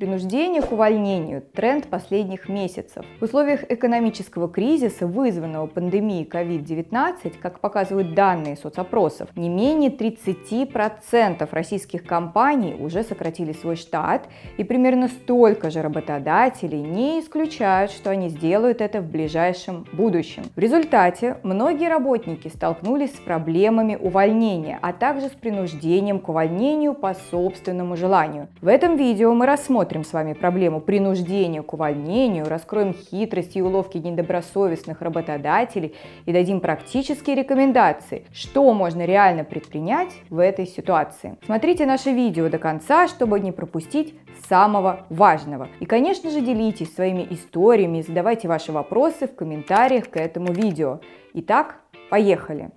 Принуждение к увольнению – тренд последних месяцев. В условиях экономического кризиса, вызванного пандемией COVID-19, как показывают данные соцопросов, не менее 30% российских компаний уже сократили свой штат, и примерно столько же работодателей не исключают, что они сделают это в ближайшем будущем. В результате многие работники столкнулись с проблемами увольнения, а также с принуждением к увольнению по собственному желанию. В этом видео мы рассмотрим рассмотрим с вами проблему принуждения к увольнению, раскроем хитрости и уловки недобросовестных работодателей и дадим практические рекомендации, что можно реально предпринять в этой ситуации. Смотрите наше видео до конца, чтобы не пропустить самого важного. И, конечно же, делитесь своими историями задавайте ваши вопросы в комментариях к этому видео. Итак, поехали!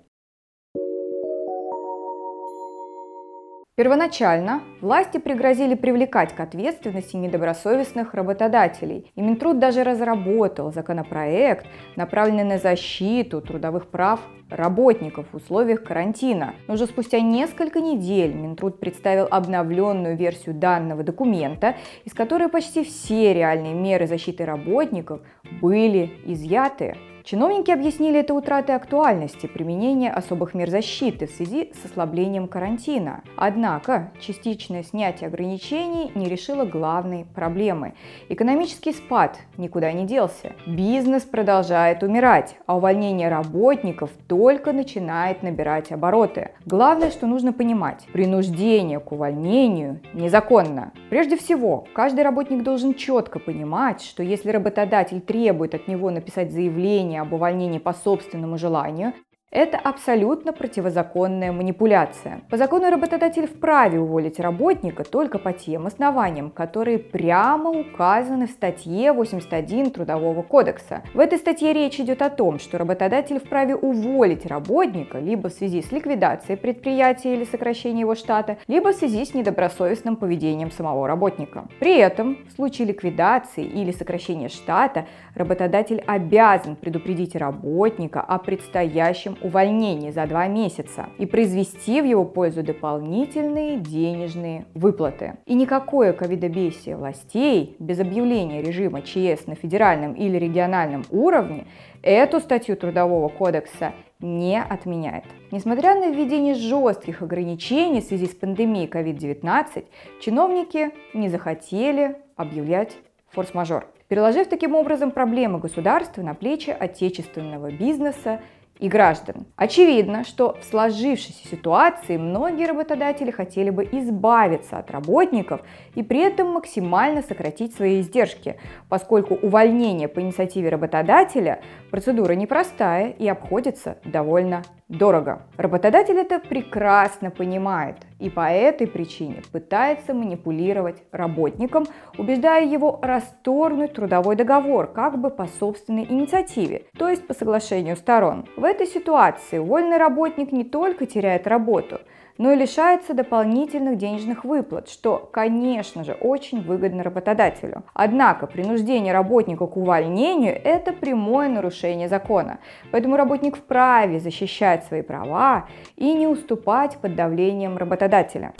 Первоначально власти пригрозили привлекать к ответственности недобросовестных работодателей, и Минтруд даже разработал законопроект, направленный на защиту трудовых прав работников в условиях карантина. Но уже спустя несколько недель Минтруд представил обновленную версию данного документа, из которой почти все реальные меры защиты работников были изъяты. Чиновники объяснили это утратой актуальности применения особых мер защиты в связи с ослаблением карантина. Однако частичное снятие ограничений не решило главной проблемы. Экономический спад никуда не делся. Бизнес продолжает умирать, а увольнение работников только начинает набирать обороты. Главное, что нужно понимать, принуждение к увольнению незаконно. Прежде всего, каждый работник должен четко понимать, что если работодатель требует от него написать заявление об увольнении по собственному желанию, это абсолютно противозаконная манипуляция. По закону работодатель вправе уволить работника только по тем основаниям, которые прямо указаны в статье 81 Трудового кодекса. В этой статье речь идет о том, что работодатель вправе уволить работника либо в связи с ликвидацией предприятия или сокращением его штата, либо в связи с недобросовестным поведением самого работника. При этом в случае ликвидации или сокращения штата работодатель обязан предупредить работника о предстоящем увольнении за два месяца и произвести в его пользу дополнительные денежные выплаты. И никакое ковидобесие властей без объявления режима ЧС на федеральном или региональном уровне эту статью Трудового кодекса не отменяет. Несмотря на введение жестких ограничений в связи с пандемией COVID-19, чиновники не захотели объявлять форс-мажор, переложив таким образом проблемы государства на плечи отечественного бизнеса и граждан. Очевидно, что в сложившейся ситуации многие работодатели хотели бы избавиться от работников и при этом максимально сократить свои издержки, поскольку увольнение по инициативе работодателя процедура непростая и обходится довольно дорого. Работодатель это прекрасно понимает и по этой причине пытается манипулировать работником, убеждая его расторгнуть трудовой договор как бы по собственной инициативе, то есть по соглашению сторон. В этой ситуации вольный работник не только теряет работу, но и лишается дополнительных денежных выплат, что, конечно же, очень выгодно работодателю. Однако принуждение работника к увольнению – это прямое нарушение закона, поэтому работник вправе защищать свои права и не уступать под давлением работодателя.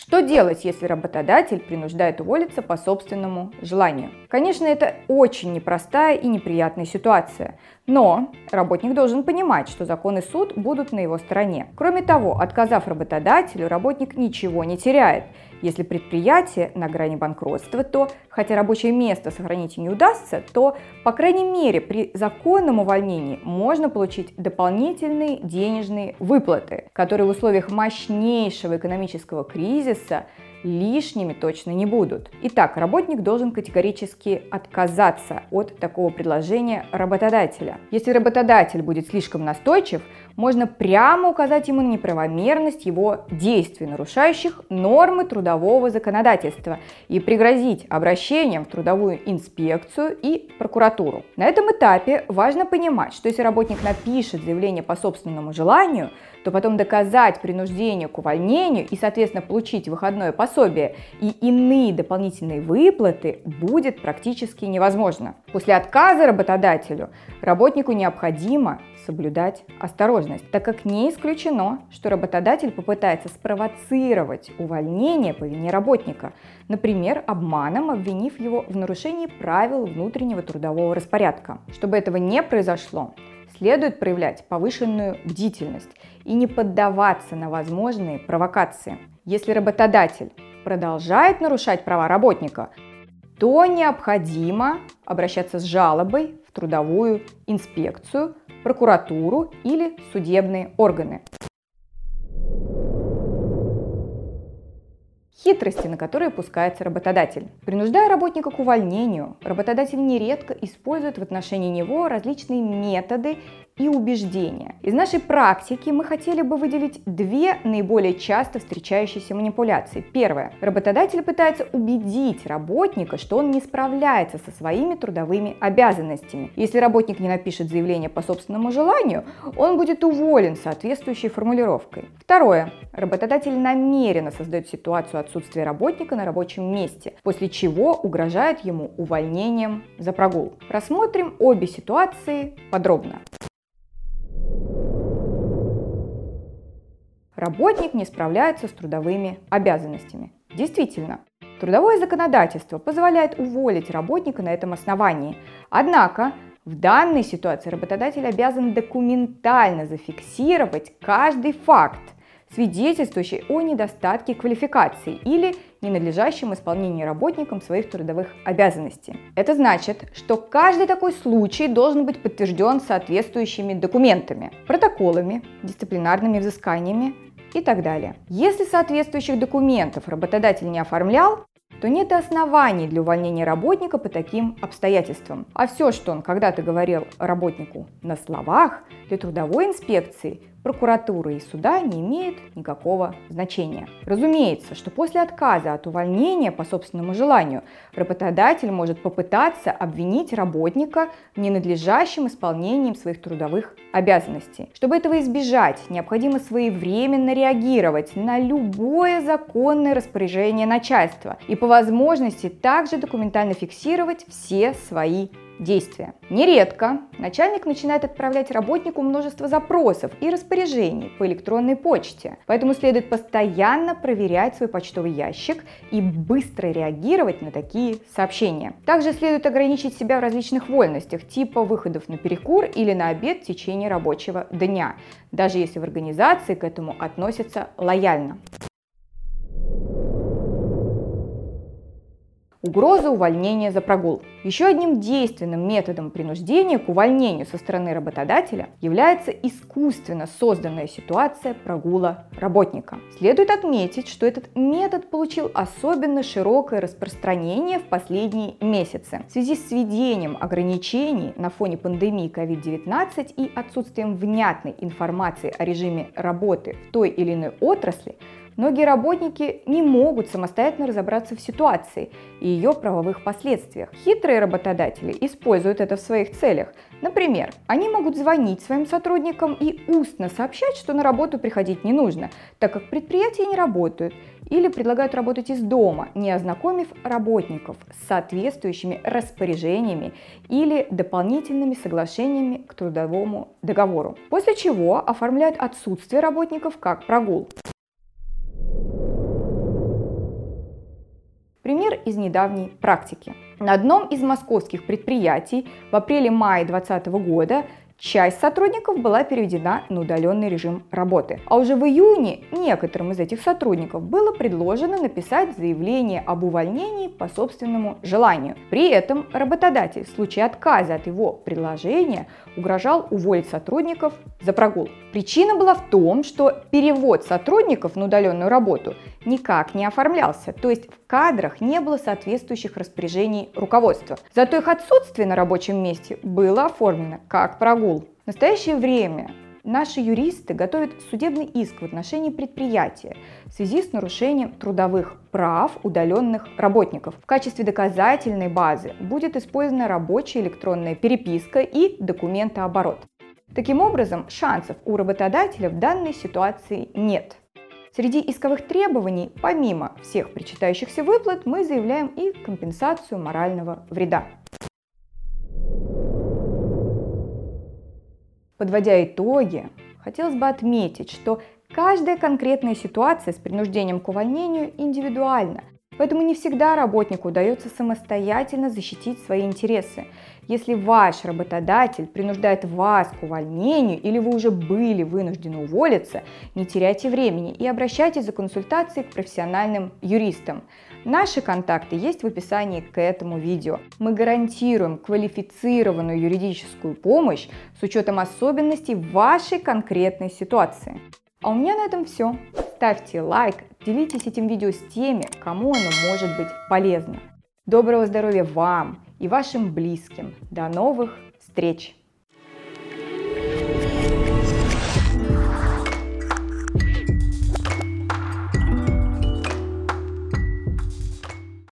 Что делать, если работодатель принуждает уволиться по собственному желанию? Конечно, это очень непростая и неприятная ситуация, но работник должен понимать, что закон и суд будут на его стороне. Кроме того, отказав работодателю, работник ничего не теряет. Если предприятие на грани банкротства, то, хотя рабочее место сохранить не удастся, то, по крайней мере, при законном увольнении можно получить дополнительные денежные выплаты, которые в условиях мощнейшего экономического кризиса лишними точно не будут. Итак, работник должен категорически отказаться от такого предложения работодателя. Если работодатель будет слишком настойчив, можно прямо указать ему на неправомерность его действий, нарушающих нормы трудового законодательства, и пригрозить обращением в трудовую инспекцию и прокуратуру. На этом этапе важно понимать, что если работник напишет заявление по собственному желанию, то потом доказать принуждение к увольнению и, соответственно, получить выходное пособие и иные дополнительные выплаты будет практически невозможно. После отказа работодателю работнику необходимо соблюдать осторожность так как не исключено, что работодатель попытается спровоцировать увольнение по вине работника, например, обманом обвинив его в нарушении правил внутреннего трудового распорядка. Чтобы этого не произошло, следует проявлять повышенную бдительность и не поддаваться на возможные провокации. Если работодатель продолжает нарушать права работника, то необходимо обращаться с жалобой в трудовую инспекцию, прокуратуру или судебные органы. Хитрости, на которые пускается работодатель. Принуждая работника к увольнению, работодатель нередко использует в отношении него различные методы и убеждения. Из нашей практики мы хотели бы выделить две наиболее часто встречающиеся манипуляции. Первое. Работодатель пытается убедить работника, что он не справляется со своими трудовыми обязанностями. Если работник не напишет заявление по собственному желанию, он будет уволен соответствующей формулировкой. Второе. Работодатель намеренно создает ситуацию отсутствия работника на рабочем месте, после чего угрожает ему увольнением за прогул. Рассмотрим обе ситуации подробно. Работник не справляется с трудовыми обязанностями. Действительно, трудовое законодательство позволяет уволить работника на этом основании. Однако в данной ситуации работодатель обязан документально зафиксировать каждый факт, свидетельствующий о недостатке квалификации или ненадлежащем исполнении работником своих трудовых обязанностей. Это значит, что каждый такой случай должен быть подтвержден соответствующими документами, протоколами, дисциплинарными взысканиями, и так далее. Если соответствующих документов работодатель не оформлял, то нет оснований для увольнения работника по таким обстоятельствам. А все, что он когда-то говорил работнику на словах, для трудовой инспекции прокуратуры и суда не имеет никакого значения. Разумеется, что после отказа от увольнения по собственному желанию работодатель может попытаться обвинить работника в ненадлежащем исполнении своих трудовых обязанностей. Чтобы этого избежать, необходимо своевременно реагировать на любое законное распоряжение начальства и по возможности также документально фиксировать все свои действия. Нередко начальник начинает отправлять работнику множество запросов и распоряжений по электронной почте, поэтому следует постоянно проверять свой почтовый ящик и быстро реагировать на такие сообщения. Также следует ограничить себя в различных вольностях, типа выходов на перекур или на обед в течение рабочего дня, даже если в организации к этому относятся лояльно. Угроза увольнения за прогул. Еще одним действенным методом принуждения к увольнению со стороны работодателя является искусственно созданная ситуация прогула работника. Следует отметить, что этот метод получил особенно широкое распространение в последние месяцы. В связи с введением ограничений на фоне пандемии COVID-19 и отсутствием внятной информации о режиме работы в той или иной отрасли, Многие работники не могут самостоятельно разобраться в ситуации и ее правовых последствиях. Хитрые работодатели используют это в своих целях. Например, они могут звонить своим сотрудникам и устно сообщать, что на работу приходить не нужно, так как предприятия не работают, или предлагают работать из дома, не ознакомив работников с соответствующими распоряжениями или дополнительными соглашениями к трудовому договору. После чего оформляют отсутствие работников как прогул. Из недавней практики. На одном из московских предприятий в апреле-мае 2020 года Часть сотрудников была переведена на удаленный режим работы. А уже в июне некоторым из этих сотрудников было предложено написать заявление об увольнении по собственному желанию. При этом работодатель в случае отказа от его предложения угрожал уволить сотрудников за прогул. Причина была в том, что перевод сотрудников на удаленную работу никак не оформлялся, то есть в кадрах не было соответствующих распоряжений руководства. Зато их отсутствие на рабочем месте было оформлено как прогул. В настоящее время наши юристы готовят судебный иск в отношении предприятия в связи с нарушением трудовых прав удаленных работников. В качестве доказательной базы будет использована рабочая электронная переписка и документооборот. Таким образом, шансов у работодателя в данной ситуации нет. Среди исковых требований, помимо всех причитающихся выплат, мы заявляем и компенсацию морального вреда. Подводя итоги, хотелось бы отметить, что каждая конкретная ситуация с принуждением к увольнению индивидуальна. Поэтому не всегда работнику удается самостоятельно защитить свои интересы. Если ваш работодатель принуждает вас к увольнению или вы уже были вынуждены уволиться, не теряйте времени и обращайтесь за консультацией к профессиональным юристам. Наши контакты есть в описании к этому видео. Мы гарантируем квалифицированную юридическую помощь с учетом особенностей вашей конкретной ситуации. А у меня на этом все. Ставьте лайк, делитесь этим видео с теми, кому оно может быть полезно. Доброго здоровья вам и вашим близким. До новых встреч!